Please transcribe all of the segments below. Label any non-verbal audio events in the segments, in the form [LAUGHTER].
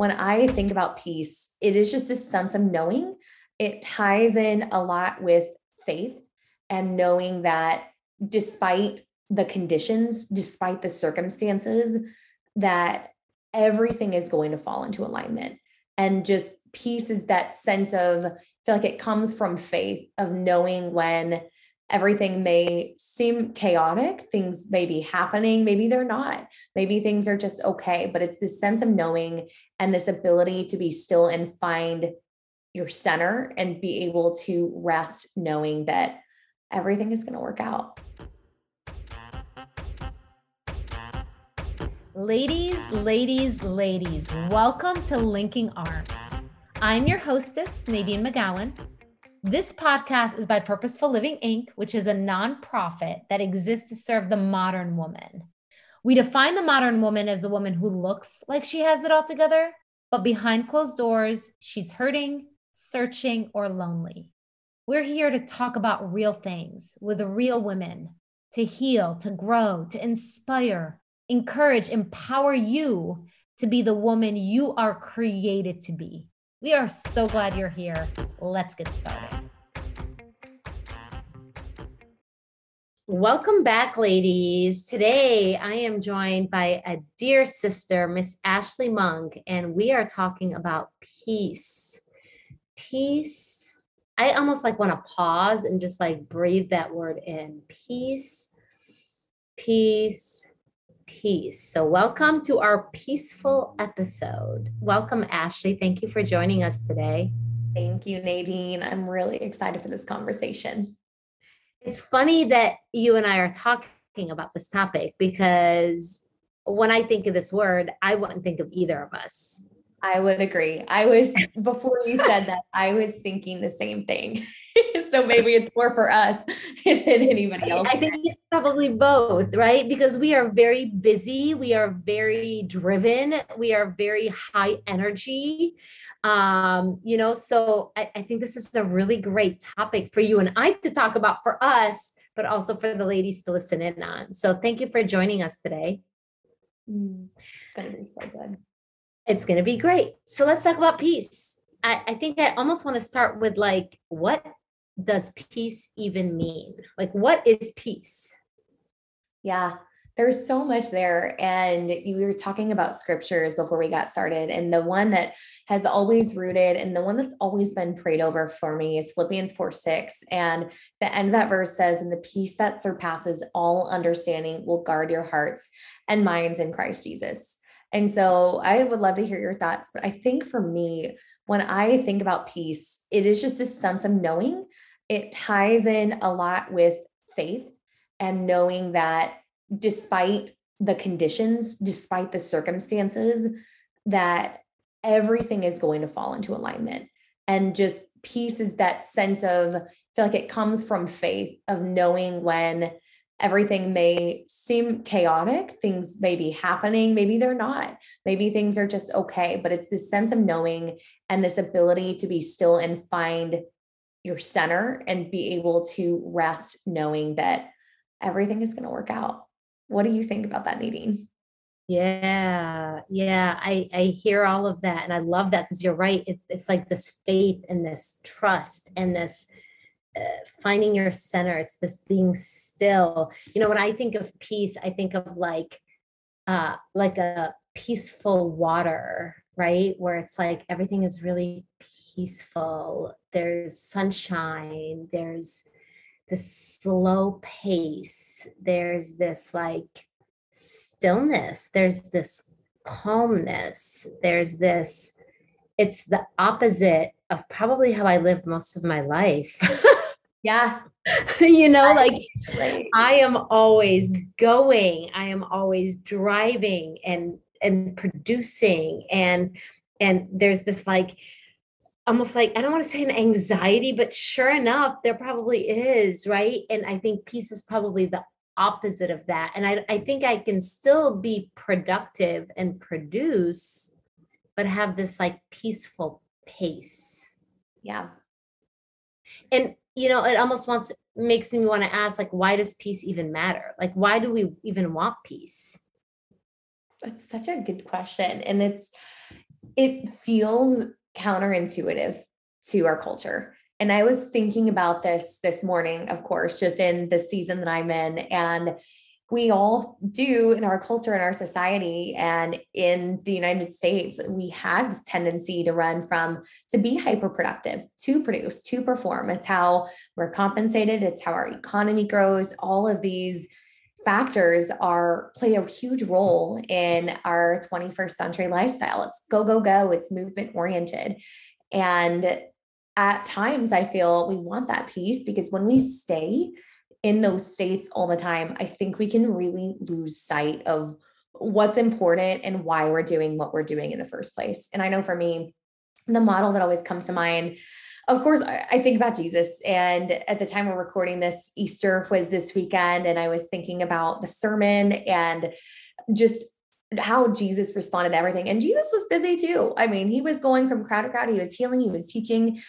when I think about peace, it is just this sense of knowing. It ties in a lot with faith and knowing that despite the conditions, despite the circumstances, that everything is going to fall into alignment. And just peace is that sense of, I feel like it comes from faith of knowing when everything may seem chaotic, things may be happening, maybe they're not, maybe things are just okay, but it's this sense of knowing and this ability to be still and find your center and be able to rest knowing that everything is going to work out. Ladies, ladies, ladies, welcome to Linking Arms. I'm your hostess, Nadine McGowan. This podcast is by Purposeful Living Inc., which is a nonprofit that exists to serve the modern woman. We define the modern woman as the woman who looks like she has it all together, but behind closed doors, she's hurting, searching, or lonely. We're here to talk about real things with real women, to heal, to grow, to inspire, encourage, empower you to be the woman you are created to be. We are so glad you're here. Let's get started. Welcome back, ladies. Today I am joined by a dear sister, Miss Ashley Monk, and we are talking about peace. Peace. I almost like want to pause and just like breathe that word in. Peace, peace, peace. So, welcome to our peaceful episode. Welcome, Ashley. Thank you for joining us today. Thank you, Nadine. I'm really excited for this conversation. It's funny that you and I are talking about this topic because when I think of this word, I wouldn't think of either of us. I would agree. I was, before you said that, I was thinking the same thing. [LAUGHS] so maybe it's more for us [LAUGHS] than anybody else. I think it's probably both, right? Because we are very busy, we are very driven, we are very high energy. Um, you know, so I, I think this is a really great topic for you and I to talk about for us, but also for the ladies to listen in on. So thank you for joining us today. Mm, it's going to be so good. It's going to be great. So let's talk about peace. I, I think I almost want to start with like, what does peace even mean? Like, what is peace? Yeah, there's so much there. And you were talking about scriptures before we got started. And the one that has always rooted and the one that's always been prayed over for me is Philippians 4 6. And the end of that verse says, And the peace that surpasses all understanding will guard your hearts and minds in Christ Jesus. And so I would love to hear your thoughts. But I think for me, when I think about peace, it is just this sense of knowing it ties in a lot with faith and knowing that despite the conditions, despite the circumstances, that everything is going to fall into alignment. And just peace is that sense of, I feel like it comes from faith of knowing when everything may seem chaotic, things may be happening, maybe they're not, maybe things are just okay, but it's this sense of knowing and this ability to be still and find your center and be able to rest knowing that everything is going to work out. What do you think about that, Nadine? Yeah, yeah, I I hear all of that, and I love that because you're right. It, it's like this faith and this trust and this finding your center. It's this being still. You know, when I think of peace, I think of like uh like a peaceful water, right? Where it's like everything is really peaceful. There's sunshine. There's this slow pace. There's this like stillness. There's this calmness. There's this, it's the opposite of probably how I lived most of my life. [LAUGHS] yeah. [LAUGHS] you know, like I am always going, I am always driving and and producing and and there's this like almost like I don't want to say an anxiety, but sure enough, there probably is, right? And I think peace is probably the opposite of that. And I, I think I can still be productive and produce, but have this like peaceful pace. Yeah. And you know, it almost wants makes me want to ask, like, why does peace even matter? Like, why do we even want peace? That's such a good question. And it's it feels counterintuitive to our culture. And I was thinking about this this morning, of course, just in the season that I'm in. And we all do in our culture in our society. And in the united states we have this tendency to run from to be hyper productive to produce to perform. It's how we're compensated. It's how our economy grows. All of these factors are play a huge role in our 21st century lifestyle. It's go go go. It's movement oriented. And at times i feel we want that peace because when we stay in those states all the time, I think we can really lose sight of what's important and why we're doing what we're doing in the first place. And I know for me, the model that always comes to mind, of course, I think about Jesus. And at the time we're recording this, Easter was this weekend. And I was thinking about the sermon and just how Jesus responded to everything. And Jesus was busy too. I mean, he was going from crowd to crowd, he was healing, he was teaching,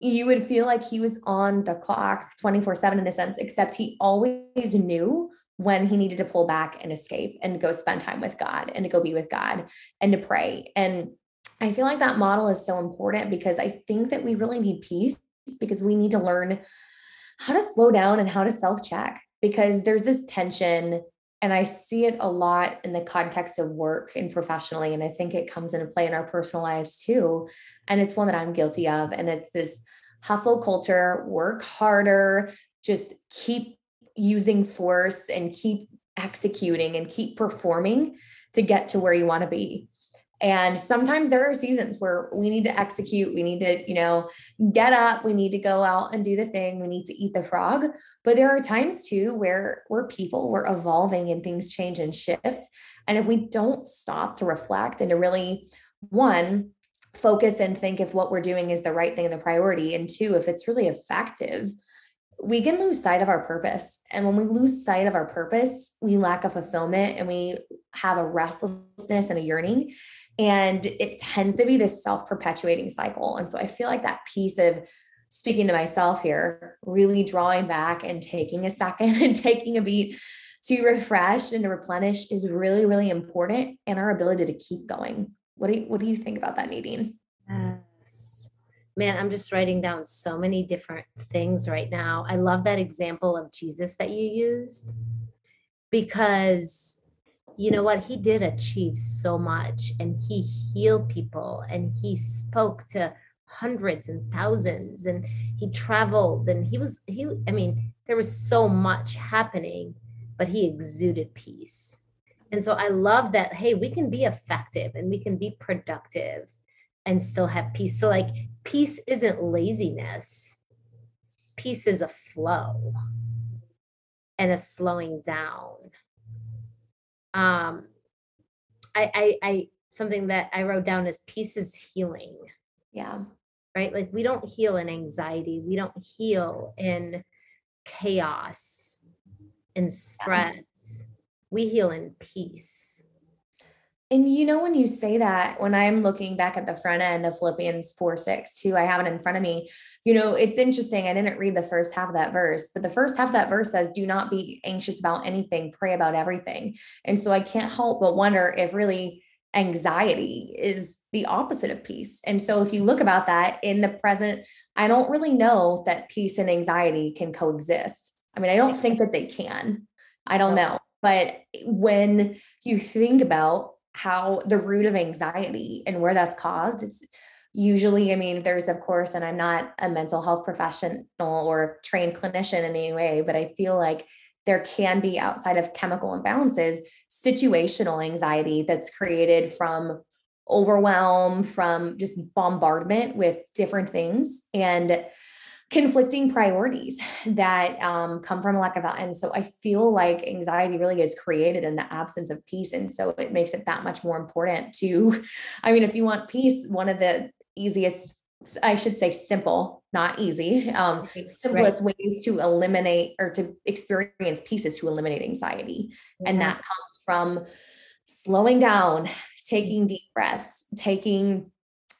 you would feel like he was on the clock 24 7 in a sense, except he always knew when he needed to pull back and escape and go spend time with God and to go be with God and to pray. And I feel like that model is so important because I think that we really need peace because we need to learn how to slow down and how to self check because there's this tension and I see it a lot in the context of work and professionally. And I think it comes into play in our personal lives too. And it's one that I'm guilty of. And it's this hustle culture, work harder, just keep using force and keep executing and keep performing to get to where you want to be. And sometimes there are seasons where we need to execute, we need to, you know, get up, we need to go out and do the thing, we need to eat the frog. But there are times too where we're people, we're evolving and things change and shift. And if we don't stop to reflect and to really, one, focus and think if what we're doing is the right thing and the priority, and two, if it's really effective, we can lose sight of our purpose. And when we lose sight of our purpose, we lack a fulfillment and we have a restlessness and a yearning. And it tends to be this self perpetuating cycle. And so I feel like that piece of speaking to myself here, really drawing back and taking a second [LAUGHS] and taking a beat to refresh and to replenish is really, really important in our ability to keep going. What do you, what do you think about that, Nadine? Yes. Man, I'm just writing down so many different things right now. I love that example of Jesus that you used because you know what? He did achieve so much and he healed people and he spoke to hundreds and thousands and he traveled and he was, he, I mean, there was so much happening, but he exuded peace. And so I love that, hey, we can be effective and we can be productive and still have peace. So, like, peace isn't laziness, peace is a flow and a slowing down um I, I i something that i wrote down is peace is healing. Yeah. Right? Like we don't heal in anxiety. We don't heal in chaos in stress. Yeah. we heal in peace and you know, when you say that, when I'm looking back at the front end of Philippians 4 6 too, I have it in front of me. You know, it's interesting. I didn't read the first half of that verse, but the first half of that verse says, Do not be anxious about anything, pray about everything. And so I can't help but wonder if really anxiety is the opposite of peace. And so if you look about that in the present, I don't really know that peace and anxiety can coexist. I mean, I don't think that they can. I don't know. But when you think about how the root of anxiety and where that's caused. It's usually i mean there's of course and i'm not a mental health professional or trained clinician in any way but i feel like there can be outside of chemical imbalances situational anxiety that's created from overwhelm from just bombardment with different things. And conflicting priorities that um, come from a lack of that. And so I feel like anxiety really is created in the absence of peace. And so it makes it that much more important to, I mean, if you want peace, one of the easiest, I should say simple, not easy, um, simplest right. ways to eliminate or to experience peace is to eliminate anxiety. Yeah. And that comes from slowing down, taking deep breaths, taking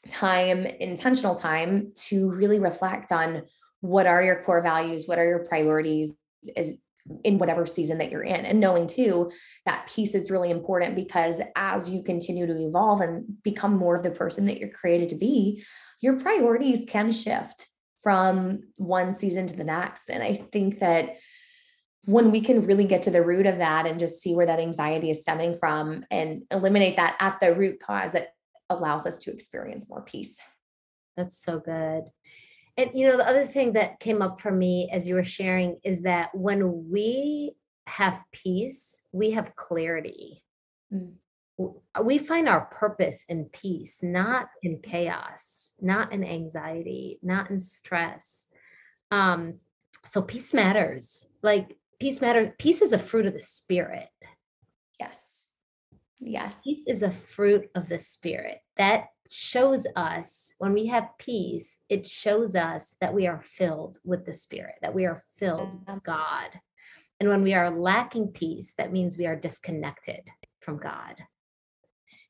time, intentional time to really reflect on what are your core values, what are your priorities, is in whatever season that you're in. And knowing too that peace is really important because as you continue to evolve and become more of the person that you're created to be, your priorities can shift from one season to the next. And I think that when we can really get to the root of that and just see where that anxiety is stemming from and eliminate that at the root cause, it allows us to experience more peace. That's so good. And you know, the other thing that came up for me as you were sharing is that when we have peace, we have clarity. Mm. We find our purpose in peace, not in chaos, not in anxiety, not in stress. Um, so peace matters. Like peace matters. Peace is a fruit of the spirit. Yes. Yes. Peace is a fruit of the spirit. That shows us when we have peace, it shows us that we are filled with the spirit, that we are filled with God. And when we are lacking peace, that means we are disconnected from God.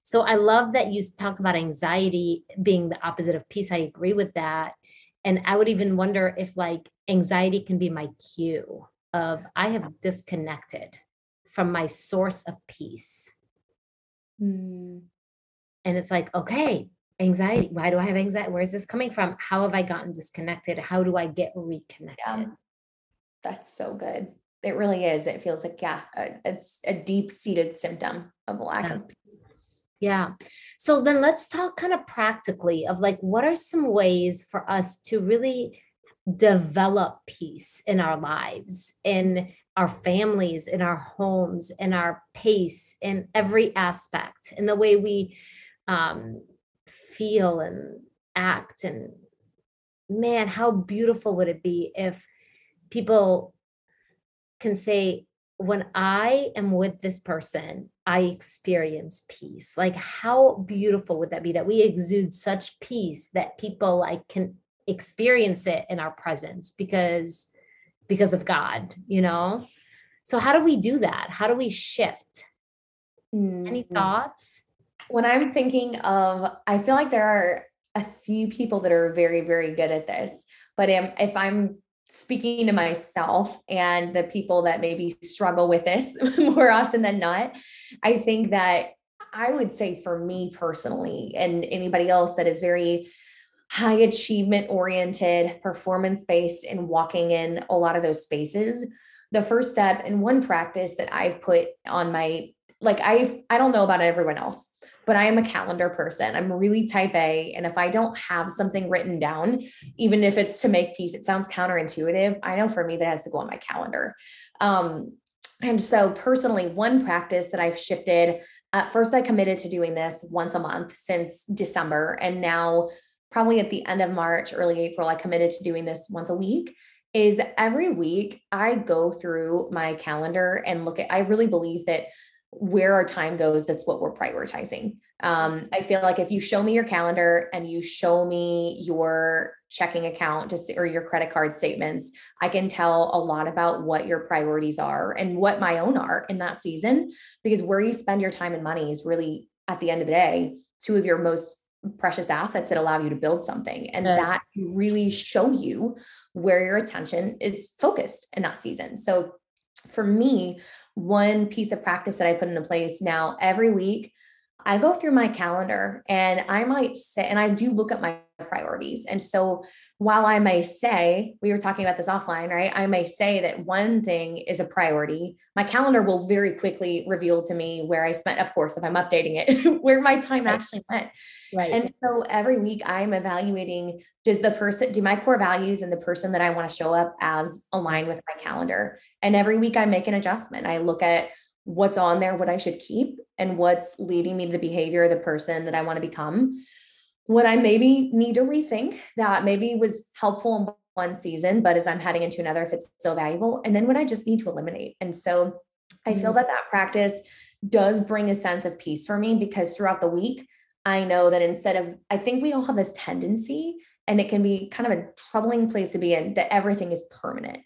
So I love that you talked about anxiety being the opposite of peace. I agree with that. And I would even wonder if like anxiety can be my cue of I have disconnected from my source of peace. Mm. And it's like, okay, anxiety. Why do I have anxiety? Where is this coming from? How have I gotten disconnected? How do I get reconnected? Yeah. That's so good. It really is. It feels like, yeah, a, a deep seated symptom of lack yeah. of peace. Yeah. So then let's talk kind of practically of like, what are some ways for us to really develop peace in our lives, in our families, in our homes, in our pace, in every aspect, in the way we um, feel and act. And man, how beautiful would it be if people can say, when I am with this person, I experience peace. Like, how beautiful would that be that we exude such peace that people like can experience it in our presence because because of God, you know? So how do we do that? How do we shift? Mm-hmm. Any thoughts? When I'm thinking of I feel like there are a few people that are very very good at this, but if I'm speaking to myself and the people that maybe struggle with this [LAUGHS] more often than not, I think that I would say for me personally and anybody else that is very high achievement oriented, performance based, and walking in a lot of those spaces. The first step and one practice that I've put on my like I I don't know about everyone else, but I am a calendar person. I'm really type A. And if I don't have something written down, even if it's to make peace, it sounds counterintuitive. I know for me that has to go on my calendar. Um, and so, personally, one practice that I've shifted at first, I committed to doing this once a month since December. And now probably at the end of March, early April, I committed to doing this once a week. Is every week I go through my calendar and look at, I really believe that where our time goes, that's what we're prioritizing. Um, I feel like if you show me your calendar and you show me your checking account to, see, or your credit card statements, I can tell a lot about what your priorities are and what my own are in that season. Because where you spend your time and money is really, at the end of the day, two of your most precious assets that allow you to build something and that really show you where your attention is focused in that season. So for me one piece of practice that i put into place now every week i go through my calendar and i might say and i do look at my priorities and so while I may say, we were talking about this offline, right? I may say that one thing is a priority. My calendar will very quickly reveal to me where I spent, of course, if I'm updating it, [LAUGHS] where my time right. actually went. Right. And so every week I'm evaluating does the person, do my core values and the person that I want to show up as align with my calendar? And every week I make an adjustment. I look at what's on there, what I should keep, and what's leading me to the behavior of the person that I want to become what I maybe need to rethink that maybe was helpful in one season, but as I'm heading into another, if it's still valuable, and then what I just need to eliminate. And so I feel mm-hmm. that that practice does bring a sense of peace for me because throughout the week, I know that instead of, I think we all have this tendency, and it can be kind of a troubling place to be in, that everything is permanent.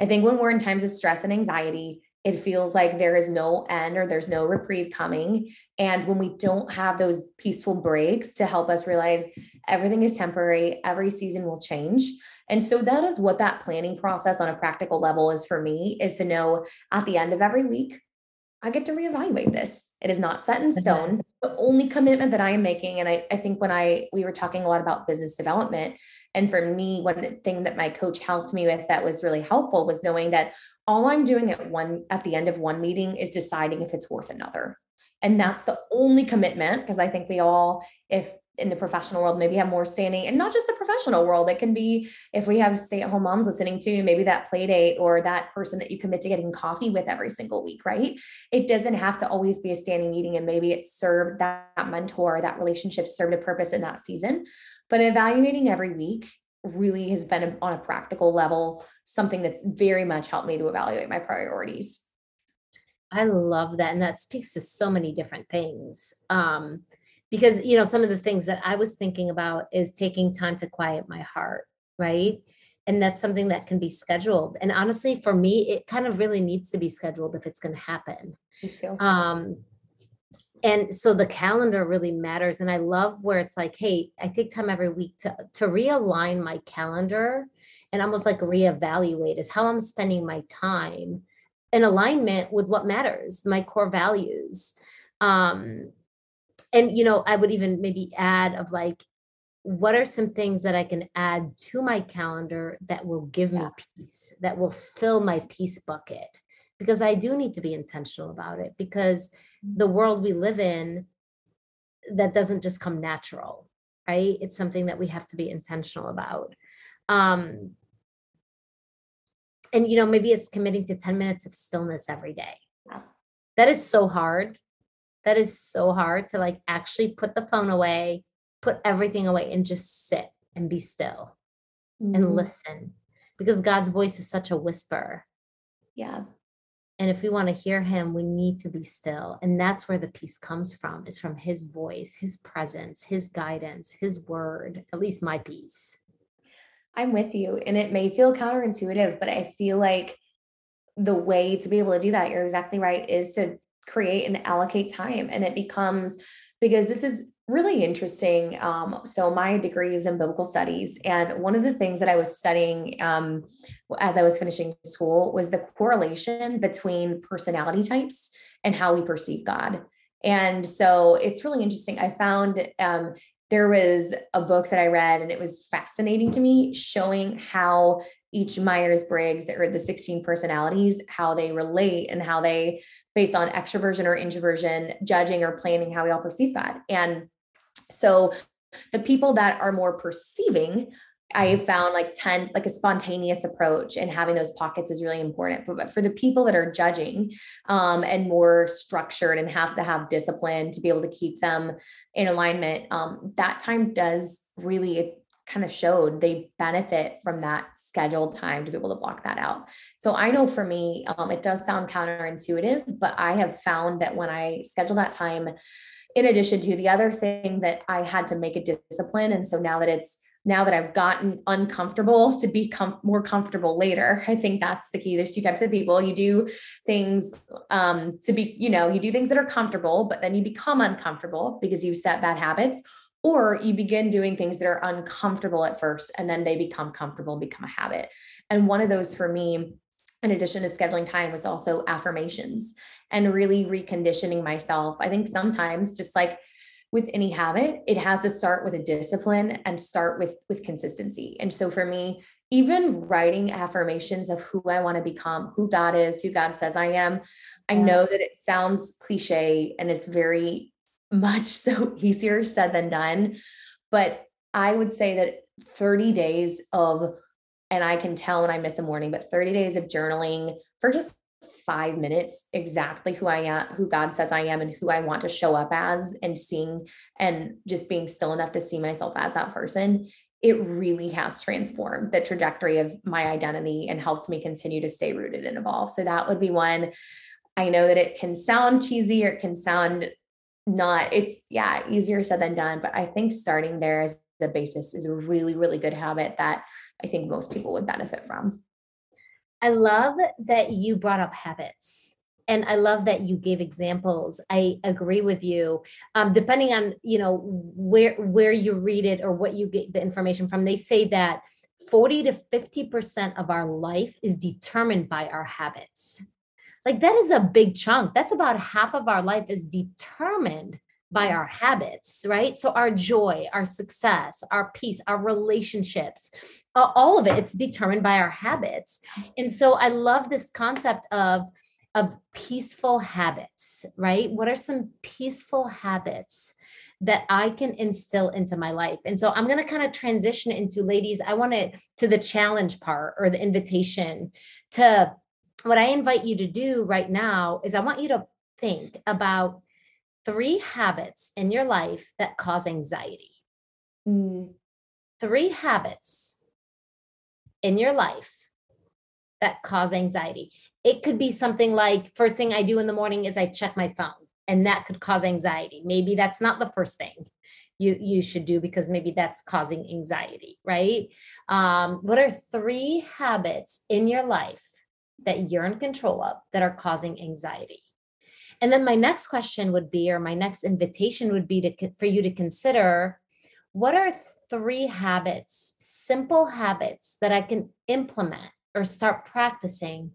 I think when we're in times of stress and anxiety, it feels like there is no end or there's no reprieve coming. And when we don't have those peaceful breaks to help us realize everything is temporary, every season will change. And so that is what that planning process on a practical level is for me is to know at the end of every week, I get to reevaluate this. It is not set in mm-hmm. stone. The only commitment that I am making, and I, I think when I we were talking a lot about business development, and for me, one thing that my coach helped me with that was really helpful was knowing that all I'm doing at one at the end of one meeting is deciding if it's worth another. And that's the only commitment because I think we all, if in the professional world maybe have more standing and not just the professional world it can be if we have stay-at-home moms listening to maybe that play date or that person that you commit to getting coffee with every single week right it doesn't have to always be a standing meeting and maybe it served that, that mentor that relationship served a purpose in that season but evaluating every week really has been on a practical level something that's very much helped me to evaluate my priorities. I love that and that speaks to so many different things um because you know some of the things that i was thinking about is taking time to quiet my heart right? And that's something that can be scheduled and honestly for me it kind of really needs to be scheduled if it's going to happen. Me too. Um and so the calendar really matters and i love where it's like hey i take time every week to to realign my calendar and almost like reevaluate is how i'm spending my time in alignment with what matters my core values um and you know i would even maybe add of like what are some things that i can add to my calendar that will give yeah. me peace that will fill my peace bucket because i do need to be intentional about it because the world we live in that doesn't just come natural right it's something that we have to be intentional about um and you know maybe it's committing to 10 minutes of stillness every day that is so hard that is so hard to like actually put the phone away, put everything away and just sit and be still mm-hmm. and listen because God's voice is such a whisper. Yeah. And if we want to hear him, we need to be still. And that's where the peace comes from, is from his voice, his presence, his guidance, his word, at least my peace. I'm with you. And it may feel counterintuitive, but I feel like the way to be able to do that, you're exactly right, is to create and allocate time. And it becomes because this is really interesting. Um, so my degree is in biblical studies, and one of the things that I was studying um, as I was finishing school was the correlation between personality types and how we perceive God. And so it's really interesting. I found um, there was a book that I read, and it was fascinating to me, showing how each Myers Briggs or the 16 personalities, how they relate and how they, based on extroversion or introversion, judging or planning how we all perceive that. And so the people that are more perceiving, I found like 10, like a spontaneous approach and having those pockets is really important. But, but for the people that are judging um, and more structured and have to have discipline to be able to keep them in alignment, um, that time does really kind of showed they benefit from that scheduled time to be able to block that out. So I know for me, um, it does sound counterintuitive, but I have found that when I schedule that time, in addition to the other thing that I had to make a discipline. And so now that it's now that I've gotten uncomfortable to be com- more comfortable later, [LAUGHS] I think that's the key. There's two types of people. You do things um, to be, you know, you do things that are comfortable, but then you become uncomfortable because you set bad habits or you begin doing things that are uncomfortable at first and then they become comfortable become a habit. And one of those for me, in addition to scheduling time, was also affirmations and really reconditioning myself. I think sometimes just like with any habit, it has to start with a discipline and start with with consistency. And so for me, even writing affirmations of who I want to become, who God is, who God says I am, I know that it sounds cliche and it's very much [LAUGHS] so easier said than done. But I would say that 30 days of, and I can tell when I miss a morning, but 30 days of journaling for just five minutes exactly who I am, who God says I am, and who I want to show up as, and seeing and just being still enough to see myself as that person, it really has transformed the trajectory of my identity and helped me continue to stay rooted and evolve. So that would be one. I know that it can sound cheesy or it can sound not it's yeah easier said than done but i think starting there as the basis is a really really good habit that i think most people would benefit from i love that you brought up habits and i love that you gave examples. I agree with you um, depending on you know where where you read it or what you get the information from they say that 40 to 50% of our life is determined by our habits. Like that is a big chunk. That's about half of our life is determined by our habits, right? So our joy, our success, our peace, our relationships, all of it, it's determined by our habits. And so I love this concept of of peaceful habits, right? What are some peaceful habits that I can instill into my life? And so I'm going to kind of transition into ladies, I want to to the challenge part or the invitation to what I invite you to do right now is I want you to think about three habits in your life that cause anxiety. Mm. Three habits in your life that cause anxiety. It could be something like first thing I do in the morning is I check my phone and that could cause anxiety. Maybe that's not the first thing you you should do because maybe that's causing anxiety, right? Um, what are three habits in your life that you're in control of that are causing anxiety? And then my next question would be, or my next invitation would be to for you to consider what are three habits, simple habits that I can implement or start practicing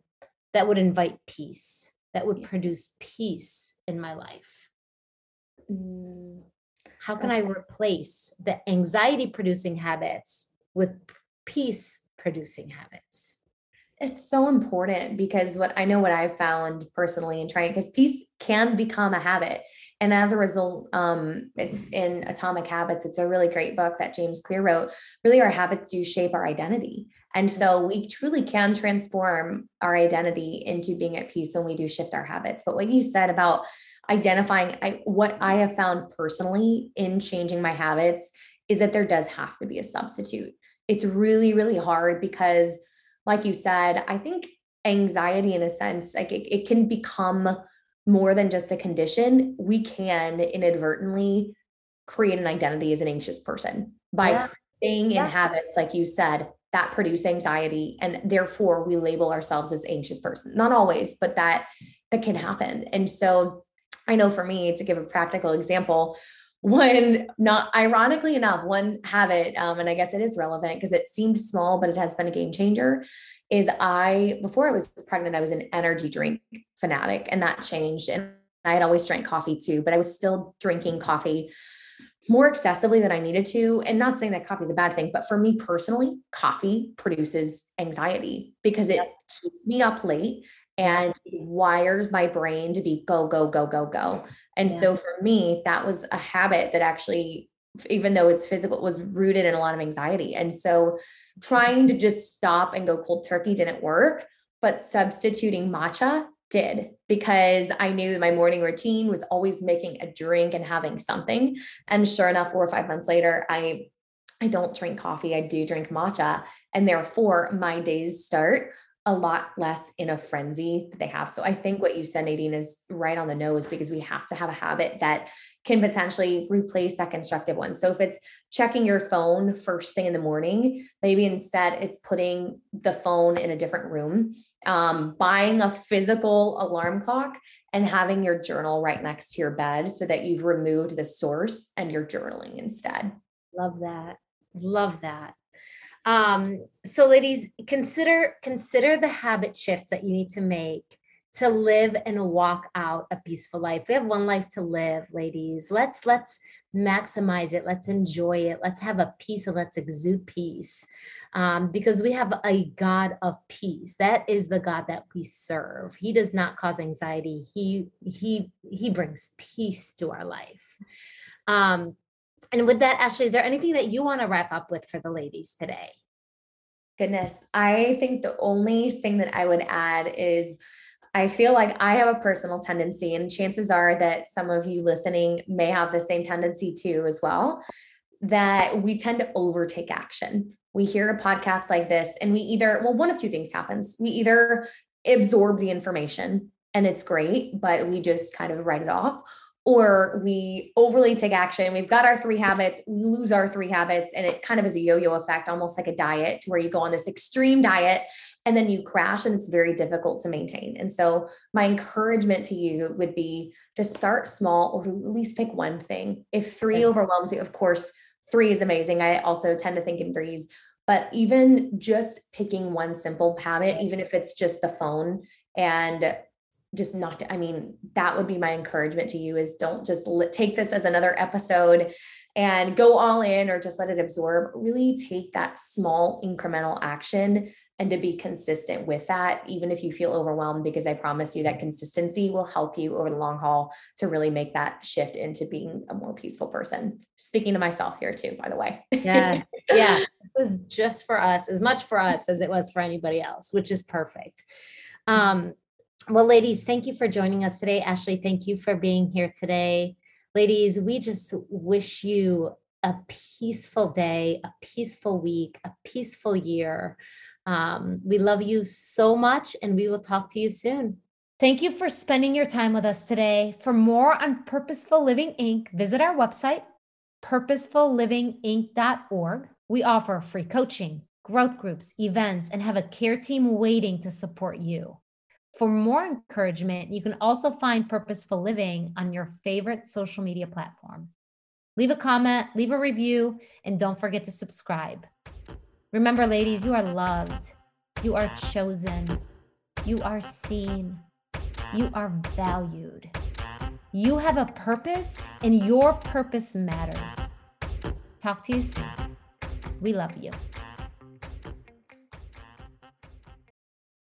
that would invite peace, that would produce peace in my life. Mm, How can I replace the anxiety producing habits with peace producing habits? It's so important because what I know what I've found personally in trying because peace can become a habit. And as a result, um, it's in Atomic Habits. It's a really great book that James Clear wrote. Really, our habits do shape our identity. And so we truly can transform our identity into being at peace when we do shift our habits. But what you said about identifying I, what I have found personally in changing my habits is that there does have to be a substitute. It's really, really hard because like you said, I think anxiety in a sense, like it, it can become more than just a condition. We can inadvertently create an identity as an anxious person by yeah. staying yeah. in habits, like you said, that produce anxiety. And therefore we label ourselves as anxious person. Not always, but that that can happen. And so I know for me, to give a practical example, one not ironically enough one habit um, and i guess it is relevant because it seemed small but it has been a game changer is i before i was pregnant i was an energy drink fanatic and that changed and i had always drank coffee too but i was still drinking coffee more excessively than i needed to and not saying that coffee is a bad thing but for me personally coffee produces anxiety because it keeps me up late and wires my brain to be go, go, go, go, go. And yeah. so for me, that was a habit that actually, even though it's physical, was rooted in a lot of anxiety. And so trying to just stop and go cold turkey didn't work, but substituting matcha did because I knew my morning routine was always making a drink and having something. And sure enough, four or five months later, I I don't drink coffee. I do drink matcha. And therefore, my days start a lot less in a frenzy that they have. So I think what you said, Nadine, is right on the nose because we have to have a habit that can potentially replace that constructive one. So if it's checking your phone first thing in the morning, maybe instead it's putting the phone in a different room, um, buying a physical alarm clock and having your journal right next to your bed so that you've removed the source and you're journaling instead. Love that. Love that. Um, so ladies, consider consider the habit shifts that you need to make to live and walk out a peaceful life. We have one life to live, ladies. Let's let's maximize it. Let's enjoy it. Let's have a peace and let's exude peace. Um, because we have a God of peace. That is the God that we serve. He does not cause anxiety. He he he brings peace to our life. Um, and with that, Ashley, is there anything that you want to wrap up with for the ladies today? Goodness, I think the only thing that I would add is I feel like I have a personal tendency, and chances are that some of you listening may have the same tendency too, as well, that we tend to overtake action. We hear a podcast like this, and we either, well, one of two things happens. We either absorb the information and it's great, but we just kind of write it off, or we overly take action. We've got our three habits, we lose our three habits, and it kind of is a yo yo effect, almost like a diet, where you go on this extreme diet and then you crash and it's very difficult to maintain. And so my encouragement to you would be to start small or at least pick one thing. If three overwhelms you, of course, three is amazing. I also tend to think in threes, but even just picking one simple habit, even if it's just the phone and just not i mean that would be my encouragement to you is don't just li- take this as another episode and go all in or just let it absorb. Really take that small incremental action and to be consistent with that even if you feel overwhelmed because i promise you that consistency will help you over the long haul to really make that shift into being a more peaceful person. Speaking to myself here too by the way. Yeah. [LAUGHS] Yeah. It was just for us as much for us as it was for anybody else which is perfect. Um well, ladies, thank you for joining us today. Ashley, thank you for being here today. Ladies, we just wish you a peaceful day, a peaceful week, a peaceful year. Um, we love you so much, and we will talk to you soon. Thank you for spending your time with us today. For more on Purposeful Living Inc., visit our website, purposefullivinginc.org. We offer free coaching, growth groups, events, and have a care team waiting to support you. For more encouragement, you can also find Purposeful Living on your favorite social media platform. Leave a comment, leave a review, and don't forget to subscribe. Remember, ladies, you are loved, you are chosen, you are seen, you are valued. You have a purpose, and your purpose matters. Talk to you soon. We love you.